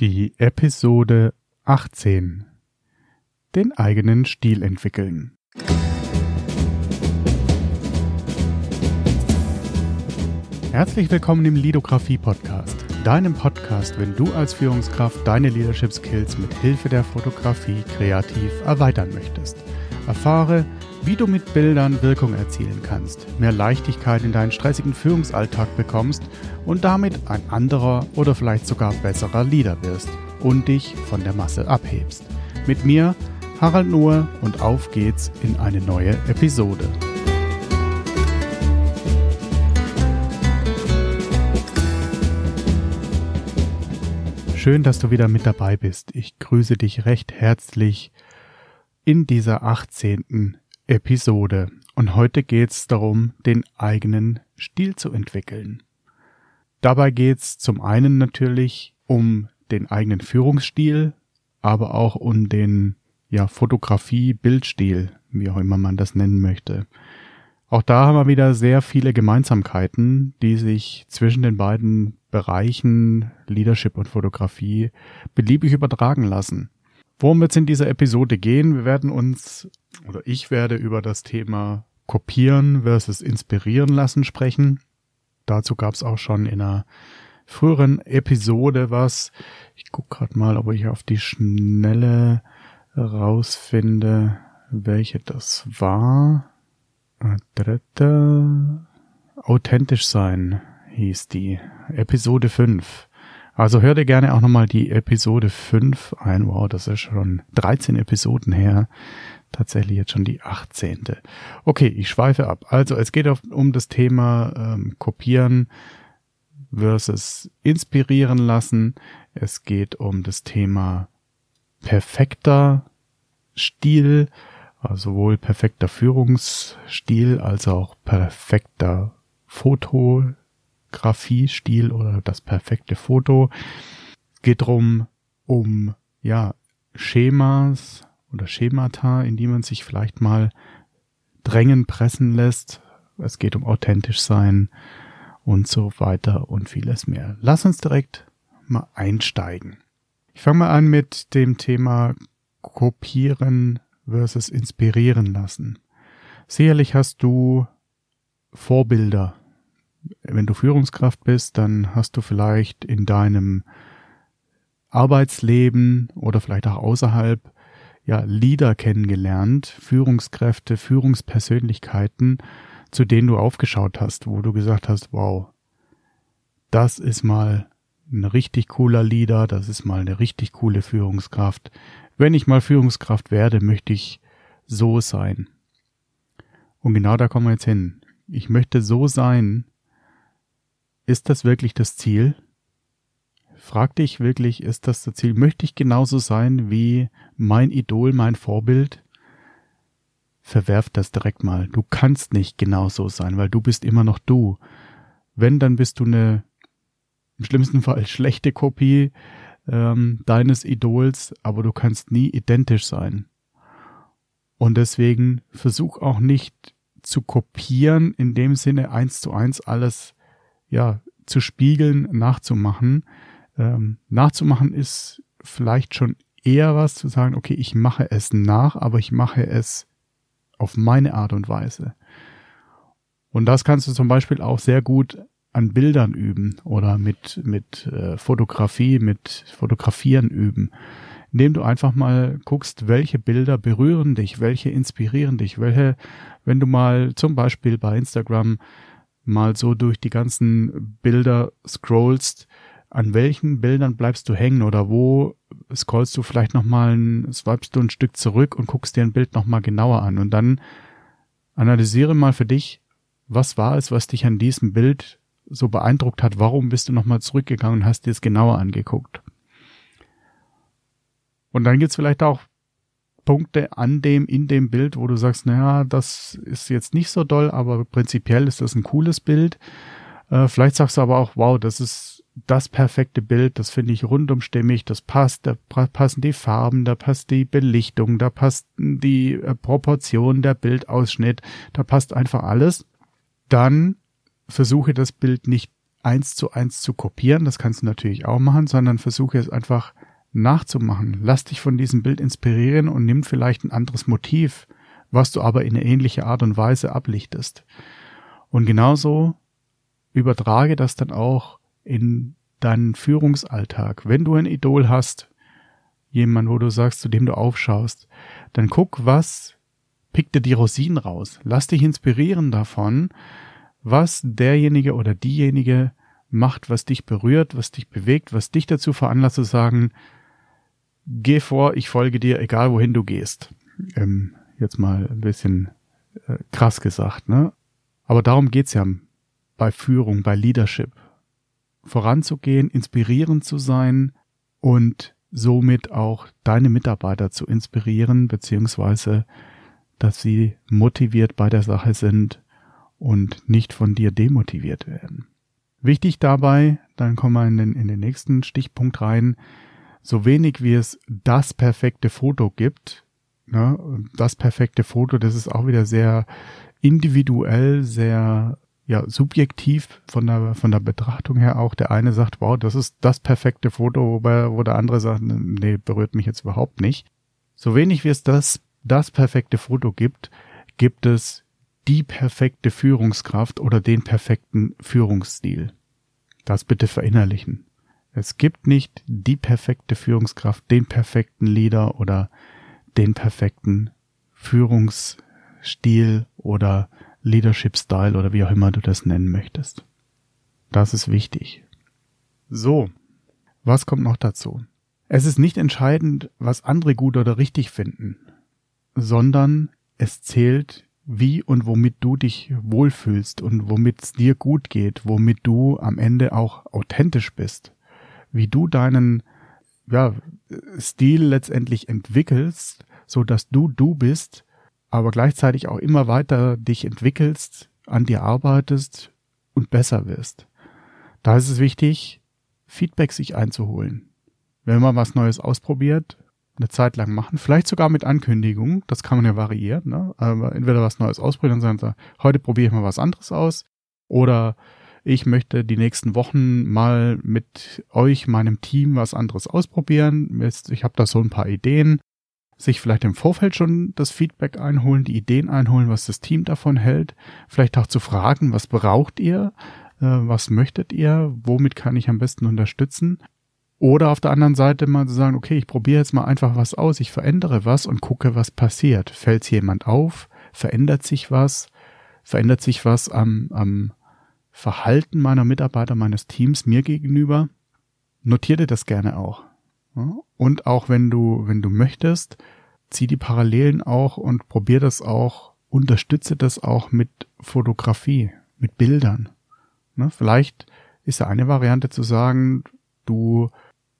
Die Episode 18 Den eigenen Stil entwickeln. Herzlich willkommen im Lidografie Podcast, deinem Podcast, wenn du als Führungskraft deine Leadership Skills mit Hilfe der Fotografie kreativ erweitern möchtest. Erfahre, wie du mit Bildern Wirkung erzielen kannst, mehr Leichtigkeit in deinen stressigen Führungsalltag bekommst und damit ein anderer oder vielleicht sogar besserer Leader wirst und dich von der Masse abhebst. Mit mir, Harald Nuhr, und auf geht's in eine neue Episode. Schön, dass du wieder mit dabei bist. Ich grüße dich recht herzlich in dieser 18. Episode. Und heute geht's darum, den eigenen Stil zu entwickeln. Dabei geht's zum einen natürlich um den eigenen Führungsstil, aber auch um den ja, Fotografie, Bildstil, wie auch immer man das nennen möchte. Auch da haben wir wieder sehr viele Gemeinsamkeiten, die sich zwischen den beiden Bereichen Leadership und Fotografie beliebig übertragen lassen. Worum wird es in dieser Episode gehen? Wir werden uns, oder ich werde über das Thema Kopieren versus Inspirieren lassen sprechen. Dazu gab es auch schon in einer früheren Episode was. Ich gucke gerade mal, ob ich auf die Schnelle rausfinde, welche das war. Dritte. Authentisch sein hieß die. Episode 5. Also hör dir gerne auch nochmal die Episode 5 ein. Wow, das ist schon 13 Episoden her. Tatsächlich jetzt schon die 18. Okay, ich schweife ab. Also es geht um das Thema ähm, Kopieren versus Inspirieren lassen. Es geht um das Thema perfekter Stil, also sowohl perfekter Führungsstil als auch perfekter Fotografiestil oder das perfekte Foto. Geht drum um ja Schemas oder Schemata, in die man sich vielleicht mal drängen, pressen lässt. Es geht um authentisch sein und so weiter und vieles mehr. Lass uns direkt mal einsteigen. Ich fange mal an mit dem Thema kopieren versus inspirieren lassen. Sicherlich hast du Vorbilder. Wenn du Führungskraft bist, dann hast du vielleicht in deinem Arbeitsleben oder vielleicht auch außerhalb ja Leader kennengelernt, Führungskräfte, Führungspersönlichkeiten, zu denen du aufgeschaut hast, wo du gesagt hast, wow, das ist mal ein richtig cooler Leader, das ist mal eine richtig coole Führungskraft. Wenn ich mal Führungskraft werde, möchte ich so sein. Und genau da kommen wir jetzt hin. Ich möchte so sein. Ist das wirklich das Ziel? Frag dich wirklich, ist das das Ziel? Möchte ich genauso sein wie mein Idol, mein Vorbild? Verwerf das direkt mal. Du kannst nicht genauso sein, weil du bist immer noch du. Wenn, dann bist du eine im schlimmsten Fall schlechte Kopie ähm, deines Idols, aber du kannst nie identisch sein. Und deswegen versuch auch nicht zu kopieren, in dem Sinne eins zu eins alles ja zu spiegeln, nachzumachen, ähm, nachzumachen ist vielleicht schon eher was zu sagen, okay, ich mache es nach, aber ich mache es auf meine Art und Weise. Und das kannst du zum Beispiel auch sehr gut an Bildern üben oder mit, mit äh, Fotografie, mit Fotografieren üben, indem du einfach mal guckst, welche Bilder berühren dich, welche inspirieren dich, welche, wenn du mal zum Beispiel bei Instagram mal so durch die ganzen Bilder scrollst, an welchen Bildern bleibst du hängen oder wo scrollst du vielleicht nochmal, swipest du ein Stück zurück und guckst dir ein Bild nochmal genauer an und dann analysiere mal für dich, was war es, was dich an diesem Bild so beeindruckt hat, warum bist du nochmal zurückgegangen und hast dir es genauer angeguckt. Und dann gibt's vielleicht auch Punkte an dem, in dem Bild, wo du sagst, naja, das ist jetzt nicht so doll, aber prinzipiell ist das ein cooles Bild. Äh, vielleicht sagst du aber auch, wow, das ist das perfekte Bild, das finde ich rundum stimmig, das passt, da passen die Farben, da passt die Belichtung, da passt die äh, Proportion, der Bildausschnitt, da passt einfach alles. Dann versuche das Bild nicht eins zu eins zu kopieren, das kannst du natürlich auch machen, sondern versuche es einfach nachzumachen. Lass dich von diesem Bild inspirieren und nimm vielleicht ein anderes Motiv, was du aber in eine ähnliche Art und Weise ablichtest. Und genauso übertrage das dann auch in deinen Führungsalltag. Wenn du ein Idol hast, jemand, wo du sagst, zu dem du aufschaust, dann guck, was pick dir die Rosinen raus. Lass dich inspirieren davon, was derjenige oder diejenige macht, was dich berührt, was dich bewegt, was dich dazu veranlasst zu sagen, geh vor, ich folge dir, egal wohin du gehst. Ähm, jetzt mal ein bisschen äh, krass gesagt, ne? Aber darum geht's ja bei Führung, bei Leadership. Voranzugehen, inspirierend zu sein und somit auch deine Mitarbeiter zu inspirieren, beziehungsweise dass sie motiviert bei der Sache sind und nicht von dir demotiviert werden. Wichtig dabei, dann kommen wir in den, in den nächsten Stichpunkt rein, so wenig wie es das perfekte Foto gibt, ne, das perfekte Foto, das ist auch wieder sehr individuell, sehr ja, subjektiv von der, von der Betrachtung her auch. Der eine sagt, wow, das ist das perfekte Foto, wobei, wo der andere sagt, nee, berührt mich jetzt überhaupt nicht. So wenig wie es das, das perfekte Foto gibt, gibt es die perfekte Führungskraft oder den perfekten Führungsstil. Das bitte verinnerlichen. Es gibt nicht die perfekte Führungskraft, den perfekten Leader oder den perfekten Führungsstil oder Leadership Style oder wie auch immer du das nennen möchtest. Das ist wichtig. So, was kommt noch dazu? Es ist nicht entscheidend, was andere gut oder richtig finden, sondern es zählt, wie und womit du dich wohlfühlst und womit es dir gut geht, womit du am Ende auch authentisch bist wie du deinen ja, Stil letztendlich entwickelst, so dass du du bist, aber gleichzeitig auch immer weiter dich entwickelst, an dir arbeitest und besser wirst. Da ist es wichtig, Feedback sich einzuholen. Wenn man was Neues ausprobiert, eine Zeit lang machen, vielleicht sogar mit Ankündigung, das kann man ja variieren, ne? aber entweder was Neues ausprobieren und sagen, heute probiere ich mal was anderes aus, oder ich möchte die nächsten Wochen mal mit euch, meinem Team, was anderes ausprobieren. Ich habe da so ein paar Ideen. Sich vielleicht im Vorfeld schon das Feedback einholen, die Ideen einholen, was das Team davon hält. Vielleicht auch zu fragen, was braucht ihr? Äh, was möchtet ihr? Womit kann ich am besten unterstützen? Oder auf der anderen Seite mal zu sagen, okay, ich probiere jetzt mal einfach was aus, ich verändere was und gucke, was passiert. Fällt jemand auf? Verändert sich was? Verändert sich was am, am Verhalten meiner Mitarbeiter, meines Teams mir gegenüber, notier dir das gerne auch. Und auch wenn du, wenn du möchtest, zieh die Parallelen auch und probier das auch, unterstütze das auch mit Fotografie, mit Bildern. Ne? Vielleicht ist ja eine Variante zu sagen, du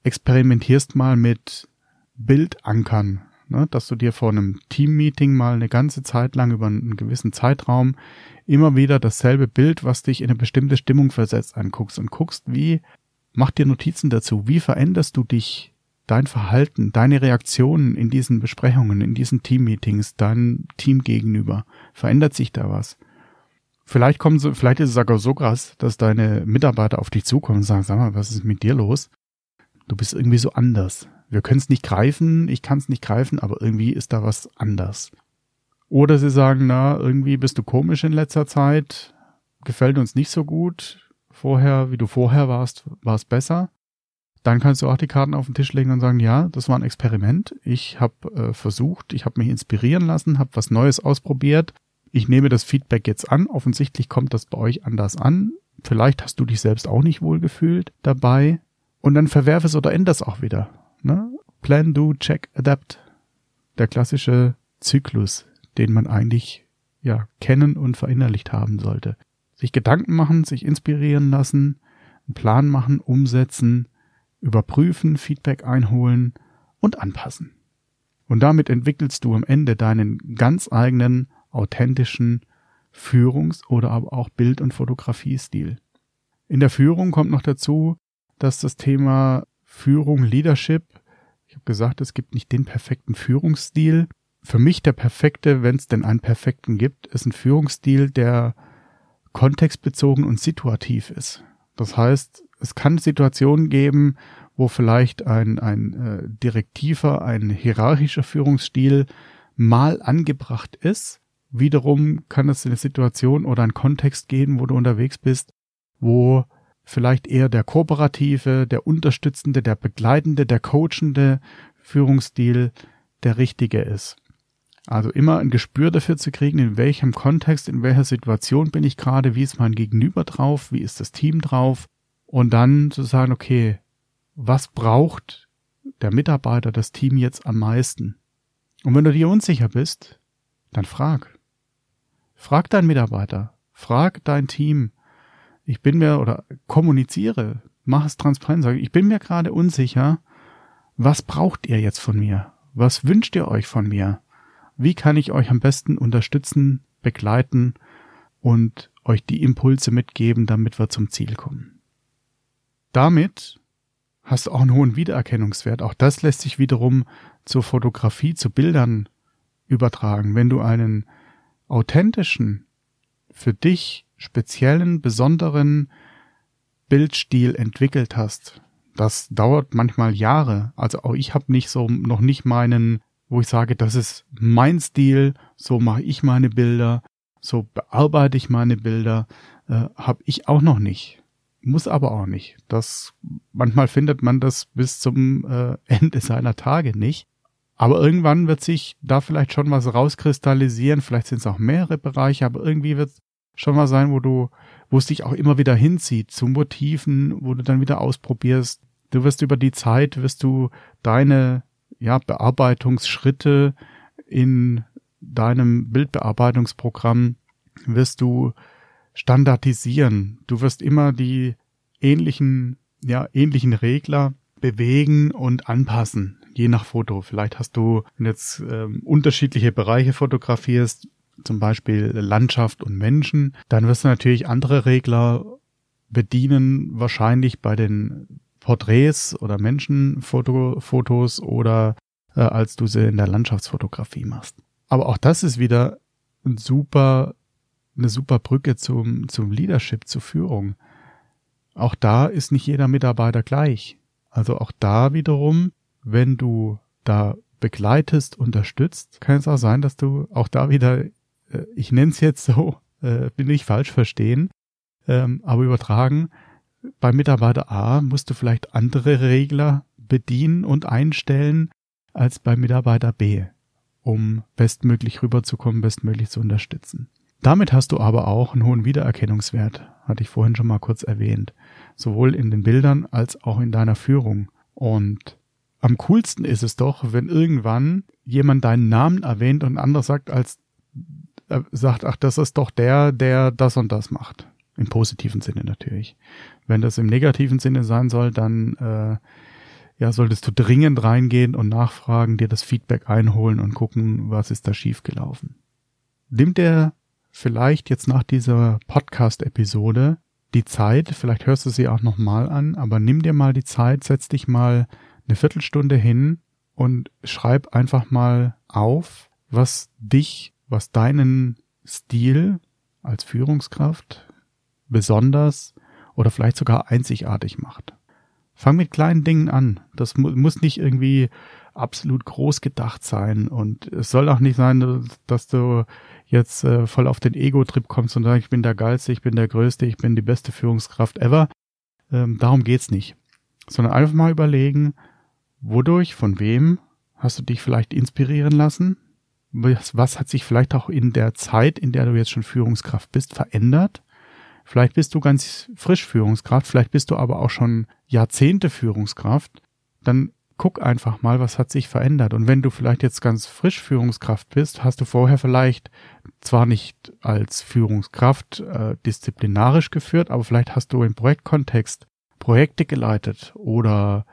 experimentierst mal mit Bildankern, ne? dass du dir vor einem Teammeeting mal eine ganze Zeit lang über einen gewissen Zeitraum immer wieder dasselbe Bild, was dich in eine bestimmte Stimmung versetzt, anguckst und guckst, wie, mach dir Notizen dazu, wie veränderst du dich, dein Verhalten, deine Reaktionen in diesen Besprechungen, in diesen Teammeetings, dein Team gegenüber, verändert sich da was? Vielleicht kommen sie, vielleicht ist es sogar so krass, dass deine Mitarbeiter auf dich zukommen und sagen, sag mal, was ist mit dir los? Du bist irgendwie so anders. Wir können es nicht greifen, ich kann es nicht greifen, aber irgendwie ist da was anders. Oder sie sagen, na, irgendwie bist du komisch in letzter Zeit, gefällt uns nicht so gut. Vorher, wie du vorher warst, war es besser. Dann kannst du auch die Karten auf den Tisch legen und sagen, ja, das war ein Experiment. Ich habe äh, versucht, ich habe mich inspirieren lassen, habe was Neues ausprobiert. Ich nehme das Feedback jetzt an. Offensichtlich kommt das bei euch anders an. Vielleicht hast du dich selbst auch nicht wohlgefühlt dabei. Und dann verwerfe es oder ändere es auch wieder. Ne? Plan, do, check, adapt. Der klassische Zyklus, den man eigentlich ja kennen und verinnerlicht haben sollte. Sich Gedanken machen, sich inspirieren lassen, einen Plan machen, umsetzen, überprüfen, Feedback einholen und anpassen. Und damit entwickelst du am Ende deinen ganz eigenen, authentischen Führungs- oder aber auch Bild- und Fotografiestil. In der Führung kommt noch dazu, dass das Thema Führung, Leadership, ich habe gesagt, es gibt nicht den perfekten Führungsstil, für mich der perfekte, wenn es denn einen perfekten gibt, ist ein Führungsstil, der kontextbezogen und situativ ist. Das heißt, es kann Situationen geben, wo vielleicht ein, ein äh, direktiver, ein hierarchischer Führungsstil mal angebracht ist. Wiederum kann es eine Situation oder einen Kontext geben, wo du unterwegs bist, wo vielleicht eher der kooperative, der unterstützende, der begleitende, der coachende Führungsstil der richtige ist. Also immer ein Gespür dafür zu kriegen, in welchem Kontext, in welcher Situation bin ich gerade, wie ist mein Gegenüber drauf, wie ist das Team drauf und dann zu sagen, okay, was braucht der Mitarbeiter, das Team jetzt am meisten? Und wenn du dir unsicher bist, dann frag. Frag deinen Mitarbeiter, frag dein Team. Ich bin mir oder kommuniziere, mach es transparent, sage, ich bin mir gerade unsicher. Was braucht ihr jetzt von mir? Was wünscht ihr euch von mir? Wie kann ich euch am besten unterstützen, begleiten und euch die Impulse mitgeben, damit wir zum Ziel kommen? Damit hast du auch einen hohen Wiedererkennungswert. Auch das lässt sich wiederum zur Fotografie, zu Bildern übertragen. Wenn du einen authentischen, für dich speziellen, besonderen Bildstil entwickelt hast, das dauert manchmal Jahre. Also auch ich habe nicht so noch nicht meinen, wo ich sage, das ist mein Stil, so mache ich meine Bilder, so bearbeite ich meine Bilder, äh, habe ich auch noch nicht muss aber auch nicht. Das manchmal findet man das bis zum äh, Ende seiner Tage nicht. Aber irgendwann wird sich da vielleicht schon was rauskristallisieren. Vielleicht sind es auch mehrere Bereiche, aber irgendwie wird schon mal sein, wo du, wo es dich auch immer wieder hinzieht zu Motiven, wo du dann wieder ausprobierst. Du wirst über die Zeit, wirst du deine ja, Bearbeitungsschritte in deinem Bildbearbeitungsprogramm wirst du standardisieren. Du wirst immer die ähnlichen, ja, ähnlichen Regler bewegen und anpassen, je nach Foto. Vielleicht hast du, jetzt ähm, unterschiedliche Bereiche fotografierst, zum Beispiel Landschaft und Menschen, dann wirst du natürlich andere Regler bedienen, wahrscheinlich bei den Porträts oder Menschenfotos oder äh, als du sie in der Landschaftsfotografie machst. Aber auch das ist wieder ein super eine super Brücke zum, zum Leadership, zur Führung. Auch da ist nicht jeder Mitarbeiter gleich. Also auch da wiederum, wenn du da begleitest, unterstützt, kann es auch sein, dass du auch da wieder, ich nenne es jetzt so, äh, bin ich falsch verstehen, ähm, aber übertragen, bei Mitarbeiter A musst du vielleicht andere Regler bedienen und einstellen als bei Mitarbeiter B, um bestmöglich rüberzukommen, bestmöglich zu unterstützen. Damit hast du aber auch einen hohen Wiedererkennungswert, hatte ich vorhin schon mal kurz erwähnt, sowohl in den Bildern als auch in deiner Führung. Und am coolsten ist es doch, wenn irgendwann jemand deinen Namen erwähnt und ein anderer sagt, als äh, sagt, ach, das ist doch der, der das und das macht. Im positiven Sinne natürlich. Wenn das im negativen Sinne sein soll, dann äh, ja, solltest du dringend reingehen und nachfragen, dir das Feedback einholen und gucken, was ist da schiefgelaufen. Nimmt der vielleicht jetzt nach dieser Podcast-Episode die Zeit, vielleicht hörst du sie auch nochmal an, aber nimm dir mal die Zeit, setz dich mal eine Viertelstunde hin und schreib einfach mal auf, was dich, was deinen Stil als Führungskraft besonders oder vielleicht sogar einzigartig macht. Fang mit kleinen Dingen an. Das mu muss nicht irgendwie absolut groß gedacht sein und es soll auch nicht sein, dass du jetzt äh, voll auf den Ego-Trip kommst und sagst, ich bin der Geilste, ich bin der Größte, ich bin die beste Führungskraft ever. Ähm, darum geht's nicht. Sondern einfach mal überlegen, wodurch, von wem hast du dich vielleicht inspirieren lassen? Was, was hat sich vielleicht auch in der Zeit, in der du jetzt schon Führungskraft bist, verändert? Vielleicht bist du ganz frisch Führungskraft, vielleicht bist du aber auch schon Jahrzehnte Führungskraft. Dann guck einfach mal, was hat sich verändert. Und wenn du vielleicht jetzt ganz frisch Führungskraft bist, hast du vorher vielleicht zwar nicht als Führungskraft äh, disziplinarisch geführt, aber vielleicht hast du im Projektkontext Projekte geleitet oder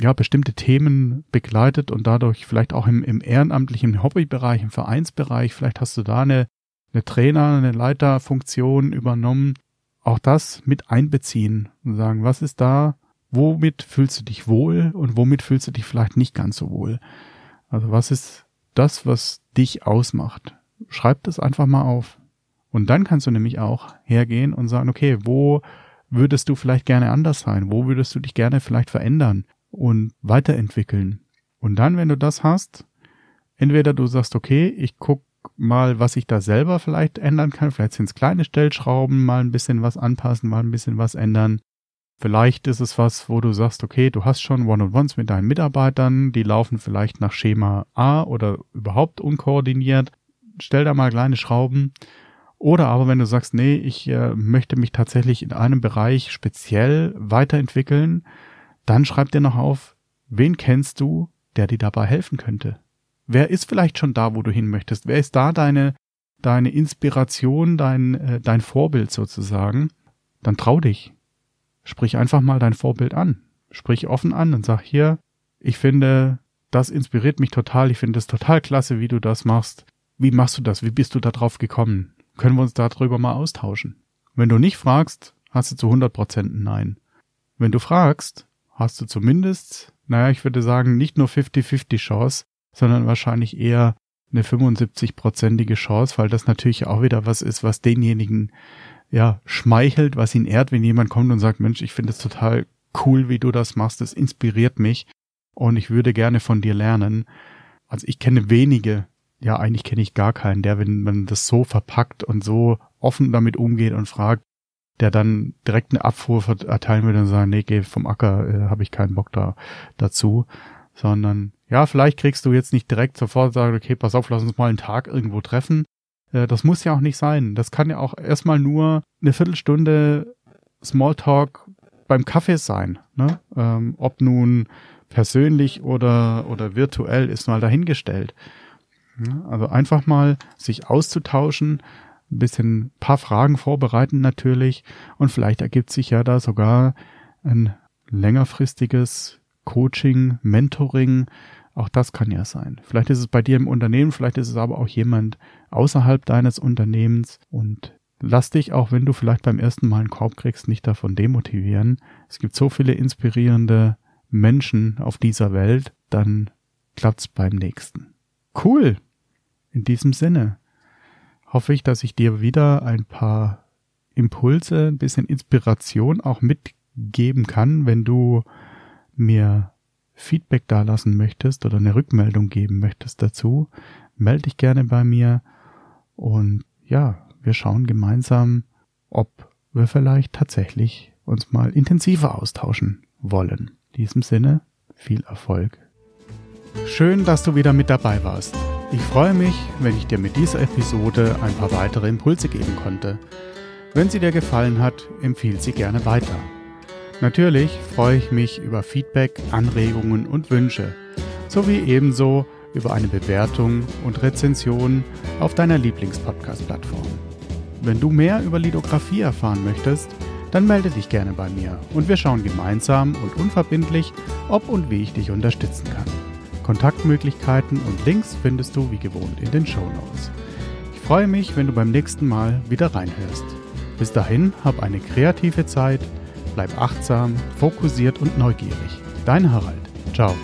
ja, bestimmte Themen begleitet und dadurch vielleicht auch im, im ehrenamtlichen Hobbybereich, im Vereinsbereich, vielleicht hast du da eine, eine Trainer, eine Leiterfunktion übernommen. Auch das mit einbeziehen und sagen, was ist da womit fühlst du dich wohl und womit fühlst du dich vielleicht nicht ganz so wohl. Also was ist das, was dich ausmacht? Schreib das einfach mal auf. Und dann kannst du nämlich auch hergehen und sagen, okay, wo würdest du vielleicht gerne anders sein? Wo würdest du dich gerne vielleicht verändern und weiterentwickeln? Und dann, wenn du das hast, entweder du sagst, okay, ich guck mal, was ich da selber vielleicht ändern kann. Vielleicht sind es kleine Stellschrauben, mal ein bisschen was anpassen, mal ein bisschen was ändern. Vielleicht ist es was, wo du sagst, okay, du hast schon One-on-Ones mit deinen Mitarbeitern, die laufen vielleicht nach Schema A oder überhaupt unkoordiniert. Stell da mal kleine Schrauben. Oder aber wenn du sagst, nee, ich äh, möchte mich tatsächlich in einem Bereich speziell weiterentwickeln, dann schreib dir noch auf, wen kennst du, der dir dabei helfen könnte? Wer ist vielleicht schon da, wo du hin möchtest? Wer ist da deine, deine Inspiration, dein, äh, dein Vorbild sozusagen? Dann trau dich. Sprich einfach mal dein Vorbild an. Sprich offen an und sag hier, ich finde, das inspiriert mich total. Ich finde es total klasse, wie du das machst. Wie machst du das? Wie bist du da drauf gekommen? Können wir uns darüber mal austauschen? Wenn du nicht fragst, hast du zu 100 Prozent Nein. Wenn du fragst, hast du zumindest, naja, ich würde sagen, nicht nur 50-50 Chance, sondern wahrscheinlich eher eine 75-prozentige Chance, weil das natürlich auch wieder was ist, was denjenigen ja schmeichelt, was ihn ehrt, wenn jemand kommt und sagt, Mensch, ich finde es total cool, wie du das machst, das inspiriert mich und ich würde gerne von dir lernen. Also ich kenne wenige, ja eigentlich kenne ich gar keinen, der, wenn man das so verpackt und so offen damit umgeht und fragt, der dann direkt eine Abfuhr erteilen würde und sagen, nee, geh vom Acker, äh, habe ich keinen Bock da dazu, sondern ja, vielleicht kriegst du jetzt nicht direkt sofort sagen, okay, pass auf, lass uns mal einen Tag irgendwo treffen. Äh, das muss ja auch nicht sein. Das kann ja auch erstmal nur eine Viertelstunde Smalltalk beim Kaffee sein. Ne? Ähm, ob nun persönlich oder, oder virtuell ist mal dahingestellt. Also einfach mal sich auszutauschen, ein bisschen ein paar Fragen vorbereiten natürlich und vielleicht ergibt sich ja da sogar ein längerfristiges Coaching, Mentoring, auch das kann ja sein. Vielleicht ist es bei dir im Unternehmen, vielleicht ist es aber auch jemand außerhalb deines Unternehmens und lass dich, auch wenn du vielleicht beim ersten Mal einen Korb kriegst, nicht davon demotivieren. Es gibt so viele inspirierende Menschen auf dieser Welt, dann klappt's beim nächsten. Cool. In diesem Sinne hoffe ich, dass ich dir wieder ein paar Impulse, ein bisschen Inspiration auch mitgeben kann, wenn du mir Feedback dalassen möchtest oder eine Rückmeldung geben möchtest dazu, melde dich gerne bei mir und ja, wir schauen gemeinsam, ob wir vielleicht tatsächlich uns mal intensiver austauschen wollen. In diesem Sinne, viel Erfolg. Schön, dass du wieder mit dabei warst. Ich freue mich, wenn ich dir mit dieser Episode ein paar weitere Impulse geben konnte. Wenn sie dir gefallen hat, empfehle sie gerne weiter. Natürlich freue ich mich über Feedback, Anregungen und Wünsche, sowie ebenso über eine Bewertung und Rezension auf deiner Lieblingspodcast-Plattform. Wenn du mehr über Lithografie erfahren möchtest, dann melde dich gerne bei mir und wir schauen gemeinsam und unverbindlich, ob und wie ich dich unterstützen kann. Kontaktmöglichkeiten und Links findest du wie gewohnt in den Show Notes. Ich freue mich, wenn du beim nächsten Mal wieder reinhörst. Bis dahin, hab eine kreative Zeit Bleib achtsam, fokussiert und neugierig. Dein Harald. Ciao.